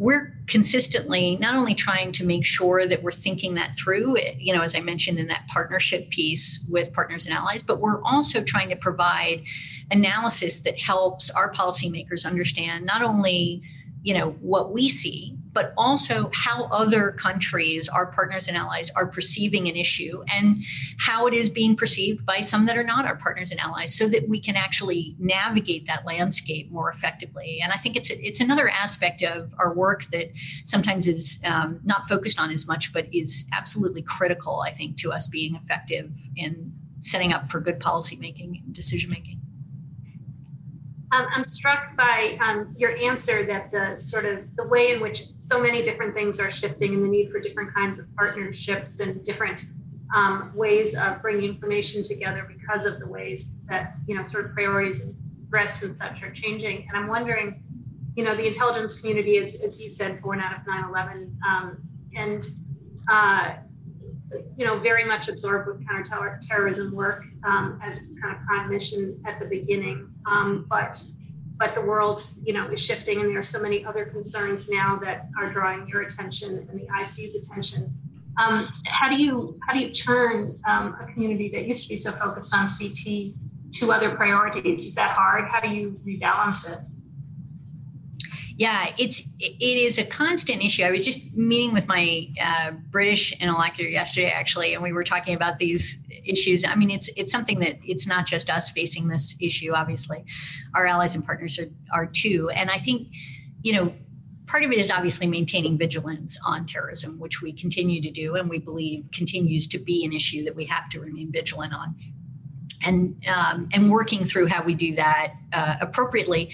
we're consistently not only trying to make sure that we're thinking that through, you know, as I mentioned in that partnership piece with partners and allies, but we're also trying to provide analysis that helps our policymakers understand not only, you know, what we see, but also how other countries, our partners and allies, are perceiving an issue and how it is being perceived by some that are not our partners and allies, so that we can actually navigate that landscape more effectively. And I think it's it's another aspect of our work that sometimes is um, not focused on as much, but is absolutely critical. I think to us being effective in setting up for good policy making and decision making. Um, I'm struck by um, your answer that the sort of the way in which so many different things are shifting and the need for different kinds of partnerships and different um, ways of bringing information together because of the ways that you know sort of priorities and threats and such are changing. And I'm wondering, you know, the intelligence community is, as you said, born out of 9/11, um, and uh, you know, very much absorbed with counterterrorism work um, as its kind of prime mission at the beginning. Um, but but the world, you know, is shifting, and there are so many other concerns now that are drawing your attention and the IC's attention. Um, how do you how do you turn um, a community that used to be so focused on CT to other priorities? Is that hard? How do you rebalance it? Yeah, it's it is a constant issue. I was just meeting with my uh, British interlocutor yesterday, actually, and we were talking about these issues. I mean, it's it's something that it's not just us facing this issue. Obviously, our allies and partners are are too. And I think, you know, part of it is obviously maintaining vigilance on terrorism, which we continue to do, and we believe continues to be an issue that we have to remain vigilant on. And um, and working through how we do that uh, appropriately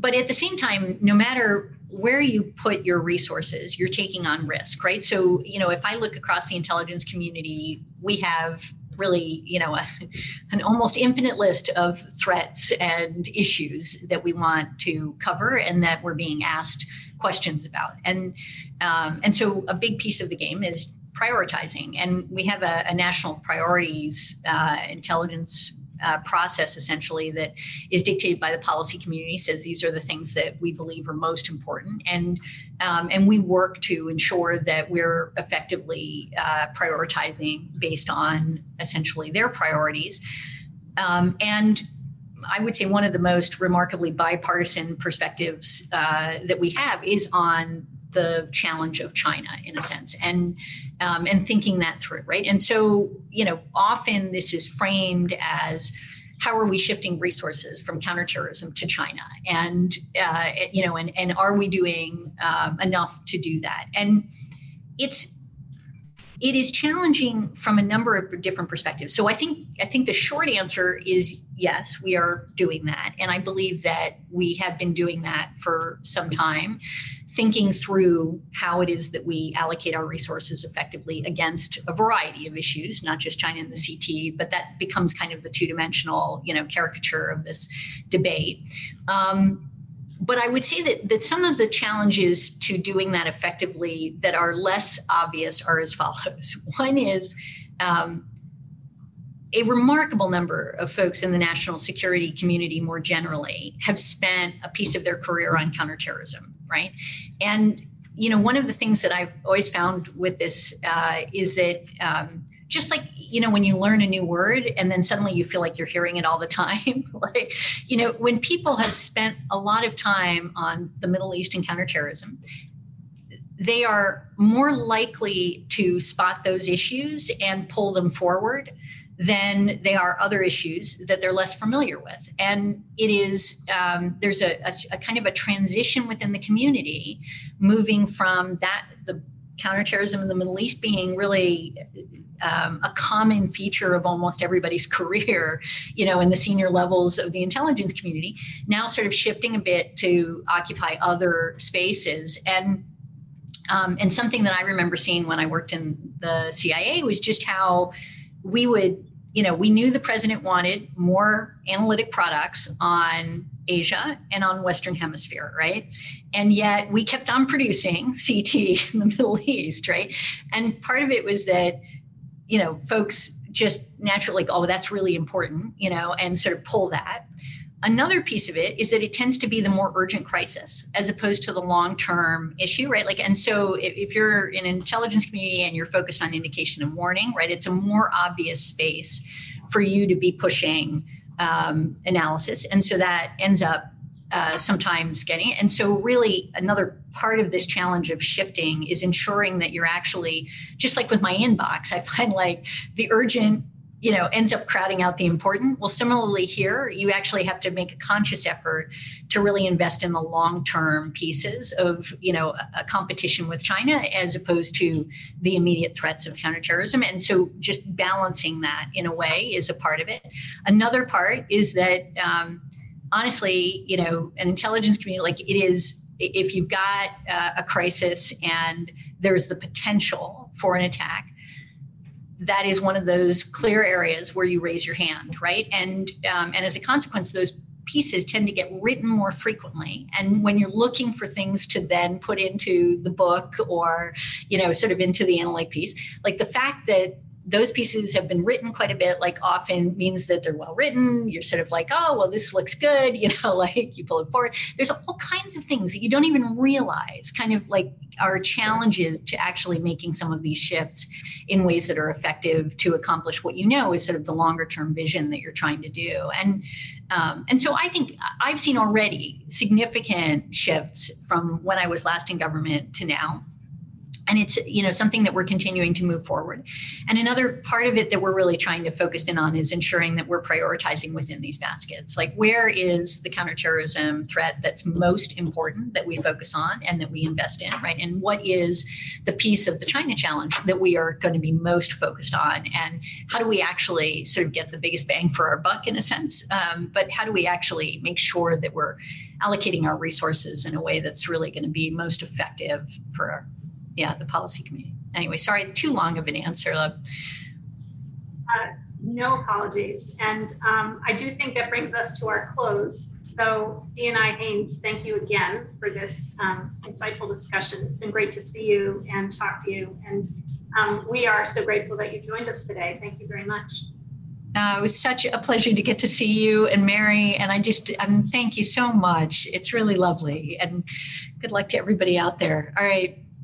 but at the same time, no matter where you put your resources, you're taking on risk, right? So, you know, if I look across the intelligence community, we have really, you know, a, an almost infinite list of threats and issues that we want to cover and that we're being asked questions about. And um, and so, a big piece of the game is prioritizing, and we have a, a national priorities uh, intelligence uh, process essentially that is dictated by the policy community says these are the things that we believe are most important. And um, and we work to ensure that we're effectively uh, prioritizing based on essentially their priorities. Um, and I would say one of the most remarkably bipartisan perspectives uh, that we have is on the challenge of China in a sense, and um, and thinking that through, right? And so, you know, often this is framed as how are we shifting resources from counterterrorism to China, and uh, you know, and and are we doing um, enough to do that? And it's it is challenging from a number of different perspectives. So I think I think the short answer is yes, we are doing that, and I believe that we have been doing that for some time thinking through how it is that we allocate our resources effectively against a variety of issues, not just China and the CT, but that becomes kind of the two-dimensional, you know, caricature of this debate. Um, but I would say that that some of the challenges to doing that effectively that are less obvious are as follows. One is um, a remarkable number of folks in the national security community more generally have spent a piece of their career on counterterrorism right? And you know, one of the things that I've always found with this uh, is that um, just like you know when you learn a new word and then suddenly you feel like you're hearing it all the time like you know when people have spent a lot of time on the middle east and counterterrorism they are more likely to spot those issues and pull them forward than they are other issues that they're less familiar with. And it is, um, there's a, a, a, kind of a transition within the community moving from that, the counterterrorism in the Middle East being really um, a common feature of almost everybody's career, you know, in the senior levels of the intelligence community, now sort of shifting a bit to occupy other spaces. And um, and something that I remember seeing when I worked in the CIA was just how we would, you know, we knew the president wanted more analytic products on Asia and on Western Hemisphere, right? And yet we kept on producing CT in the Middle East, right? And part of it was that you know, folks just naturally, oh, that's really important, you know, and sort of pull that. Another piece of it is that it tends to be the more urgent crisis as opposed to the long term issue, right? Like, and so if, if, you're in an intelligence community and you're focused on indication and warning, right, it's a more obvious space for you to be pushing um, analysis. And so that ends up uh, sometimes getting it. And so, really, another part of this challenge of shifting is ensuring that you're actually, just like with my inbox, I find like the urgent you know ends up crowding out the important. Well similarly here you actually have to make a conscious effort to really invest in the long term pieces of you know a, competition with china as opposed to the immediate threats of counterterrorism. And so just balancing that in a way is a part of it. Another part is that um, honestly, you know, an intelligence community, like it is, if you've got uh, a crisis and there's the potential for an attack, that is one of those clear areas where you raise your hand, right? And um, and as a consequence, those pieces tend to get written more frequently and when you're looking for things to then put into the book or you know sort of into the analytic piece like the fact that those pieces have been written quite a bit like often means that they're well written. You're sort of like oh well this looks good you know like you pull it forward. There's all kinds of things that you don't even realize kind of like are challenges to actually making some of these shifts in ways that are effective to accomplish what you know is sort of the longer term vision that you're trying to do. And um, and so i think i've seen already significant shifts from when i was last in government to now and it's you know something that we're continuing to move forward. And another part of it that we're really trying to focus in on is ensuring that we're prioritizing within these baskets. Like where is the counterterrorism threat that's most important that we focus on and that we invest in right? And what is the piece of the china challenge that we are going to be most focused on? And how do we actually sort of get the biggest bang for our buck in a sense? Um, but how do we actually make sure that we're allocating our resources in a way that's really going to be most effective for yeah, the policy committee. Anyway, sorry, too long of an answer. Uh, no apologies. And um, I do think that brings us to our close. So, DNI Haines, thank you again for this um, insightful discussion. It's been great to see you and talk to you. And um, we are so grateful that you joined us today. Thank you very much. Uh, it was such a pleasure to get to see you and Mary. And I just um, thank you so much. It's really lovely. And good luck to everybody out there. All right.